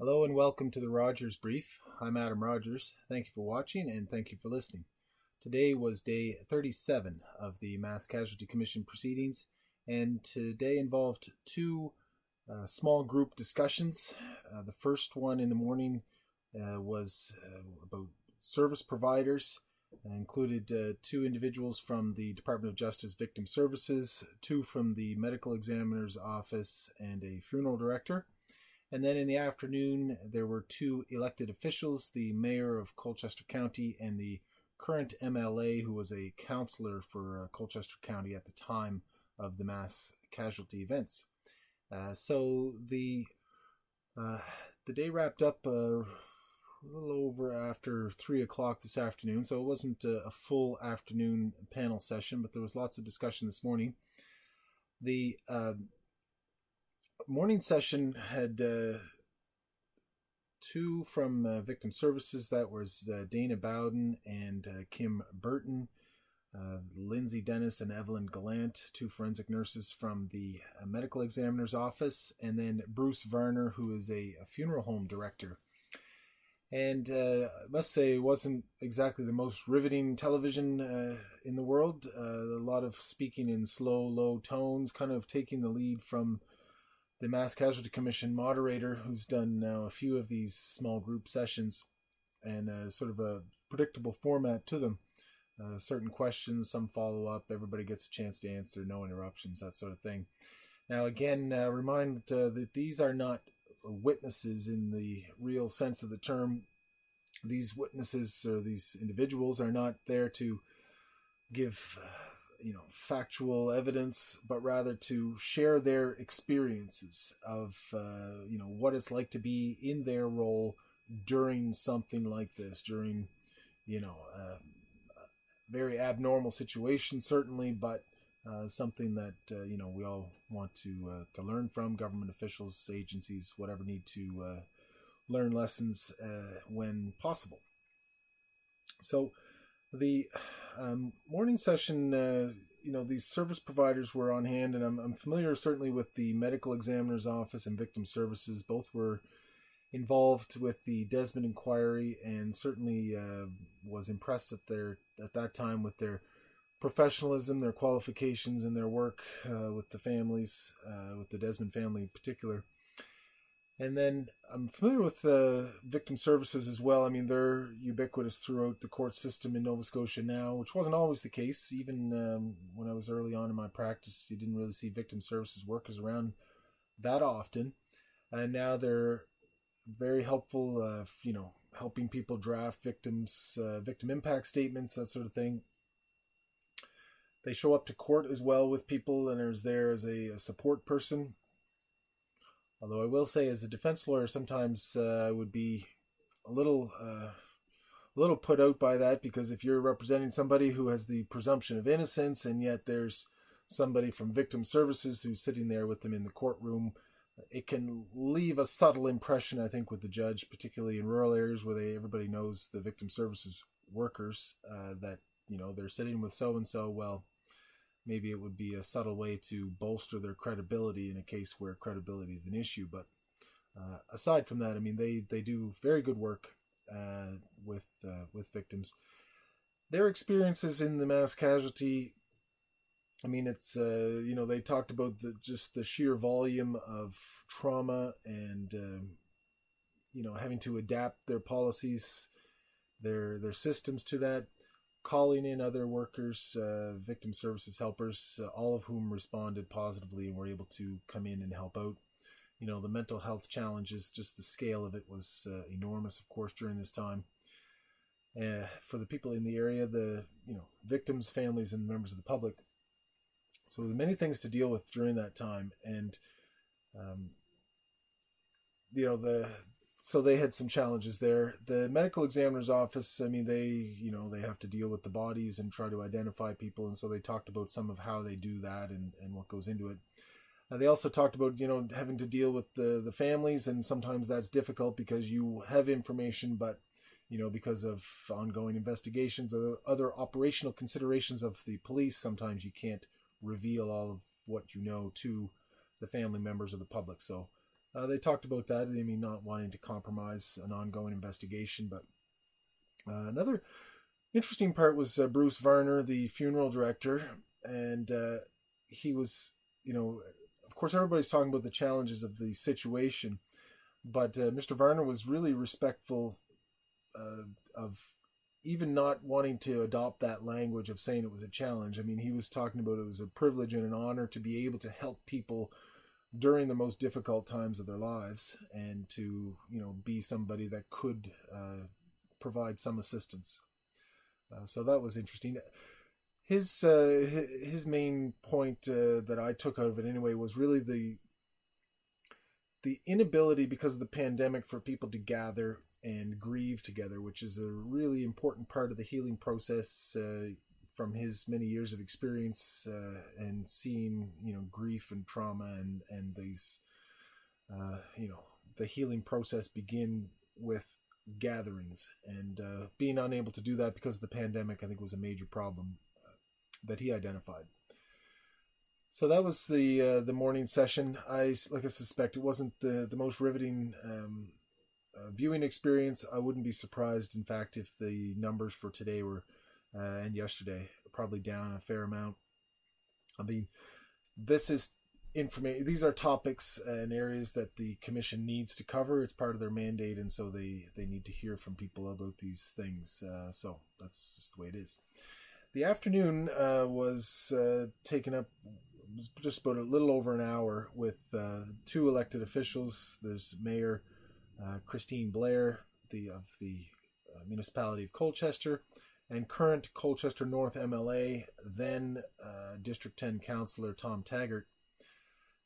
Hello and welcome to the Rogers Brief. I'm Adam Rogers. Thank you for watching and thank you for listening. Today was day 37 of the Mass Casualty Commission proceedings, and today involved two uh, small group discussions. Uh, the first one in the morning uh, was uh, about service providers, included uh, two individuals from the Department of Justice Victim Services, two from the Medical Examiner's Office, and a funeral director. And then in the afternoon, there were two elected officials the mayor of Colchester County and the current MLA, who was a counselor for uh, Colchester County at the time of the mass casualty events. Uh, so the uh, the day wrapped up uh, a little over after three o'clock this afternoon, so it wasn't a, a, full afternoon panel session, but there was lots of discussion this morning. The uh, morning session had uh, two from uh, Victim Services. That was uh, Dana Bowden and uh, Kim Burton. Uh, Lindsay Dennis and Evelyn Gallant, two forensic nurses from the uh, medical examiner's office, and then Bruce Varner, who is a, a funeral home director. And I must say, it wasn't exactly the most riveting television in the world. a lot of speaking in slow, low tones, kind of taking the lead from the Mass Casualty Commission moderator, who's done now a few of these small group sessions, and uh, sort of a predictable format to them. Uh, certain questions, some follow up, everybody gets a chance to answer, no interruptions, that sort of thing. Now, again, uh, remind uh, that these are not witnesses in the real sense of the term. These witnesses or these individuals are not there to give uh, you know factual evidence but rather to share their experiences of uh, you know what it's like to be in their role during something like this during you know uh, very abnormal situation certainly but uh, something that uh, you know we all want to uh, to learn from government officials agencies whatever need to uh, learn lessons when possible. So the um, morning session, uh, you know, these service providers were on hand, and I'm, I'm familiar certainly with the medical examiner's office and victim services. Both were involved with the Desmond inquiry, and certainly uh, was impressed at their at that time with their professionalism, their qualifications, and their work uh, with the families, uh, with the Desmond family in particular. And then I'm familiar with uh, victim services as well. I mean, they're ubiquitous throughout the court system in Nova Scotia now, which wasn't always the case. Even um, when I was early on in my practice, you didn't really see victim services workers around that often. And now they're very helpful, uh, you know, helping people draft victims, uh, victim impact statements, that sort of thing. They show up to court as well with people and is there as a, a support person Although I will say, as a defense lawyer, sometimes uh, I would be a little, uh, a little put out by that because if you're representing somebody who has the presumption of innocence, and yet there's somebody from victim services who's sitting there with them in the courtroom, it can leave a subtle impression, I think, with the judge, particularly in rural areas where they everybody knows the victim services workers uh, that you know they're sitting with so and so. Well, maybe it would be a subtle way to bolster their credibility in a case where credibility is an issue. But uh, aside from that, I mean, they they do very good work uh, with uh, with victims. Their experiences in the mass casualty. I mean, it's uh, you know they talked about the just the sheer volume of trauma and um, you know having to adapt their policies, their their systems to that calling in other workers, uh, victim services helpers, uh, all of whom responded positively and were able to come in and help out. You know, the mental health challenges, just the scale of it was uh, enormous, of course, during this time. Uh, for the people in the area, the you know victims, families, and members of the public. So there many things to deal with during that time, and um, you know the so they had some challenges there. The medical examiner's office, I mean, they, you know, they have to deal with the bodies and try to identify people. And so they talked about some of how they do that and, and what goes into it. Uh, they also talked about, you know, having to deal with the, the families. And sometimes that's difficult because you have information, but, you know, because of ongoing investigations or other operational considerations of the police, sometimes you can't reveal all of what you know to the family members or the public. So, Uh, they talked about that. I mean, not wanting to compromise an ongoing investigation, but uh, another interesting part was uh, Bruce Varner, the funeral director, and uh, he was, you know, of course, everybody's talking about the challenges of the situation, but uh, Mr. Varner was really respectful uh, of even not wanting to adopt that language of saying it was a challenge. I mean, he was talking about it was a privilege and an honor to be able to help people during the most difficult times of their lives and to, you know, be somebody that could uh, provide some assistance. Uh, so that was interesting. His uh, his main point uh, that I took out of it anyway was really the the inability because of the pandemic for people to gather and grieve together, which is a really important part of the healing process. From his many years of experience uh, and seeing, you know, grief and trauma and and these, uh, you know, the healing process begin with gatherings and uh, being unable to do that because of the pandemic, I think was a major problem uh, that he identified. So that was the uh, the morning session. I like I suspect it wasn't the the most riveting um, uh, viewing experience. I wouldn't be surprised, in fact, if the numbers for today were uh, and yesterday probably down a fair amount. I mean, this is information. These are topics and areas that the commission needs to cover. It's part of their mandate, and so they they need to hear from people about these things. Uh, so that's just the way it is. The afternoon uh, was uh, taken up was just about a little over an hour with uh, two elected officials. There's Mayor uh, Christine Blair, the of the municipality of Colchester, and current Colchester North MLA, then uh, District 10 Councillor Tom Taggart.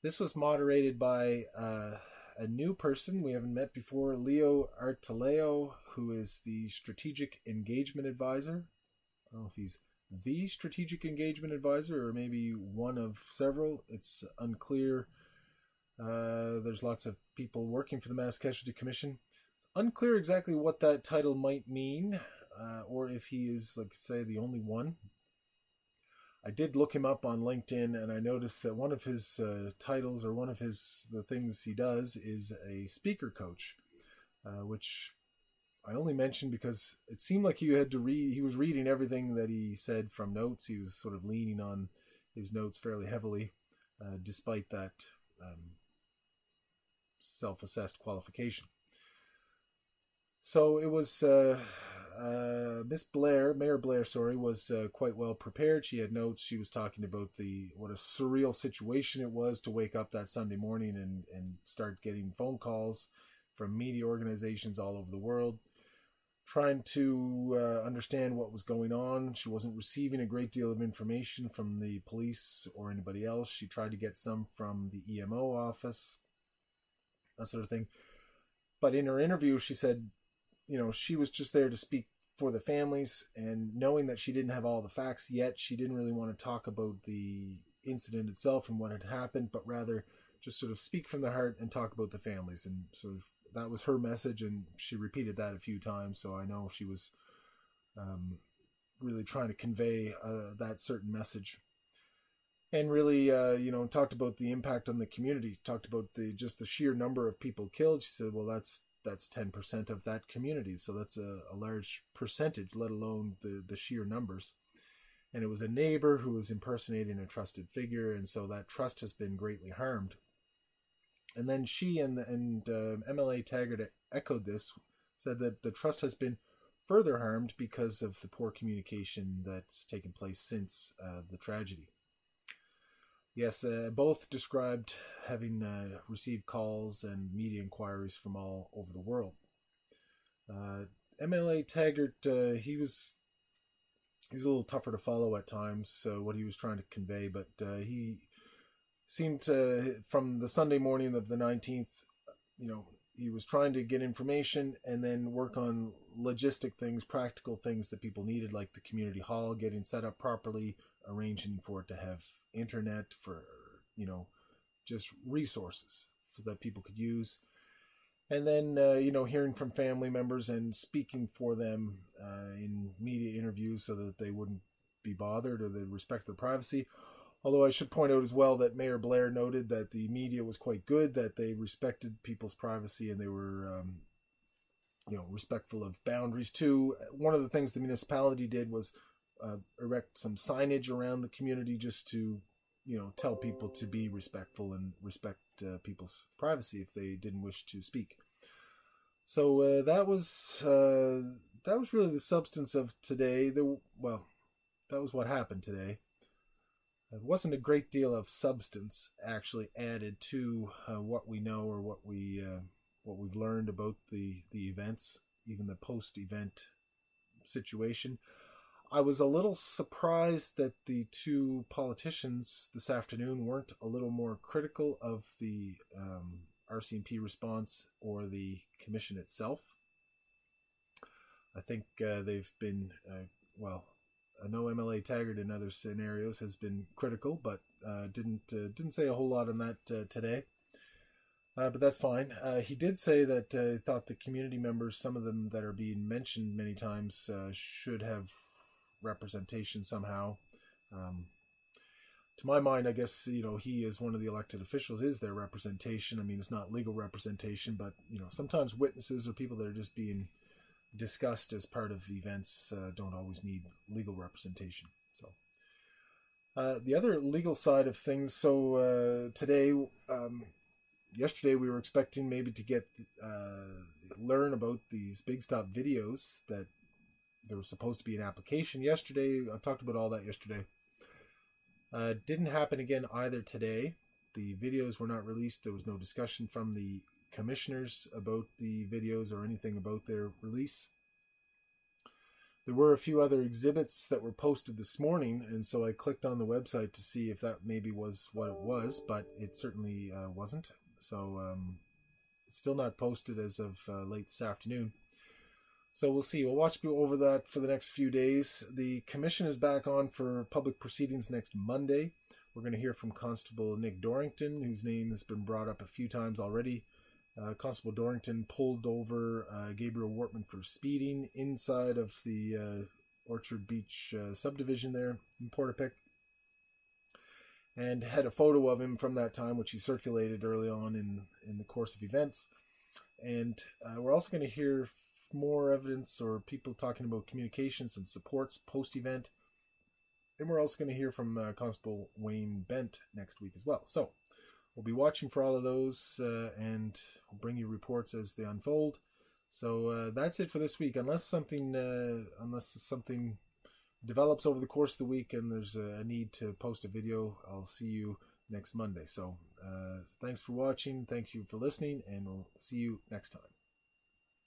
This was moderated by uh, a new person we haven't met before, Leo Artaleo, who is the Strategic Engagement Advisor. I don't know if he's the Strategic Engagement Advisor or maybe one of several. It's unclear uh, there's lots of people working for the Mass Casualty Commission. It's unclear exactly what that title might mean, uh, or if he is, like, say, the only one. I did look him up on LinkedIn, and I noticed that one of his uh, titles or one of his the things he does is a speaker coach, uh, which I only mentioned because it seemed like he had to read. He was reading everything that he said from notes. He was sort of leaning on his notes fairly heavily, uh, despite that um, self-assessed qualification. So it was uh, uh, Miss Blair, Mayor Blair, sorry, was uh, quite well prepared. She had notes. She was talking about the what a surreal situation it was to wake up that Sunday morning and and start getting phone calls from media organizations all over the world, trying to uh, understand what was going on. She wasn't receiving a great deal of information from the police or anybody else. She tried to get some from the EMO office that sort of thing. But in her interview, she said, you know, she was just there to speak for the families, and knowing that she didn't have all the facts yet, she didn't really want to talk about the incident itself and what had happened, but rather just sort of speak from the heart and talk about the families. And sort of that was her message, and she repeated that a few times. So I know she was um, really trying to convey uh, that certain message and really, uh, you know, talked about the impact on the community. Talked about the just the sheer number of people killed. She said, "Well, that's that's ten percent of that community, so that's a, a large percentage, let alone the the sheer numbers." And it was a neighbor who was impersonating a trusted figure, and so that trust has been greatly harmed. And then she and and uh, MLA Taggart echoed this, said that the trust has been further harmed because of the poor communication that's taken place since uh, the tragedy. Yes, uh, both described having uh, received calls and media inquiries from all over the world. Uh, MLA Taggart, uh, he was he was a little tougher to follow at times. what he was trying to convey, but uh, he seemed to from the Sunday morning of the nineteenth, you know, he was trying to get information and then work on logistic things, practical things that people needed, like the community hall getting set up properly, arranging for it to have internet for you know just resources that people could use and then uh, you know hearing from family members and speaking for them uh, in media interviews so that they wouldn't be bothered or they respect their privacy Although I should point out as well that Mayor Blair noted that the media was quite good, that they respected people's privacy and they were, um, you know, respectful of boundaries too. One of the things the municipality did was uh, erect some signage around the community just to, you know, tell people to be respectful and respect uh, people's privacy if they didn't wish to speak. So uh, that was uh, that was really the substance of today. The well, that was what happened today. It wasn't a great deal of substance actually added to uh, what we know or what we uh, what we've learned about the the events, even the post-event situation. I was a little surprised that the two politicians this afternoon weren't a little more critical of the um, RCMP response or the commission itself. I think uh, they've been, uh, well, I know MLA Taggart in other scenarios has been critical, but uh, didn't uh, didn't say a whole lot on that uh, today. Uh, but that's fine. he did say that he thought the community members, some of them that are being mentioned many times, should have representation somehow. Um, to my mind, I guess you know he is one of the elected officials is their representation. I mean, it's not legal representation, but you know sometimes witnesses or people that are just being discussed as part of events uh, don't always need legal representation. So. Uh, the other legal side of things. So uh, today, um, yesterday, we were expecting maybe to get uh, learn about these big stop videos that there was supposed to be an application yesterday. I talked about all that yesterday. Uh, didn't happen again either today. The videos were not released. There was no discussion from the commissioners about the videos or anything about their release. There were a few other exhibits that were posted this morning, and so I clicked on the website to see if that maybe was what it was, but it certainly uh, wasn't. So um, still not posted as of uh, late this afternoon. So we'll see. We'll watch over that for the next few days. The commission is back on for public proceedings next Monday. We're going to hear from Constable Nick Dorrington, whose name has been brought up a few times already. Uh, Constable Dorrington pulled over uh, Gabriel Wortman for speeding inside of the uh, Orchard Beach uh, subdivision there in Portapique and had a photo of him from that time, which he circulated early on in, in the course of events. And uh, we're also going to hear more evidence or people talking about communications and supports post event. And we're also going to hear from uh, Constable Wayne Bent next week as well. So we'll be watching for all of those uh, and we'll bring you reports as they unfold. So uh, that's it for this week. Unless something, uh, unless something develops over the course of the week and there's a need to post a video, I'll see you next Monday. So uh, thanks for watching. Thank you for listening, and we'll see you next time.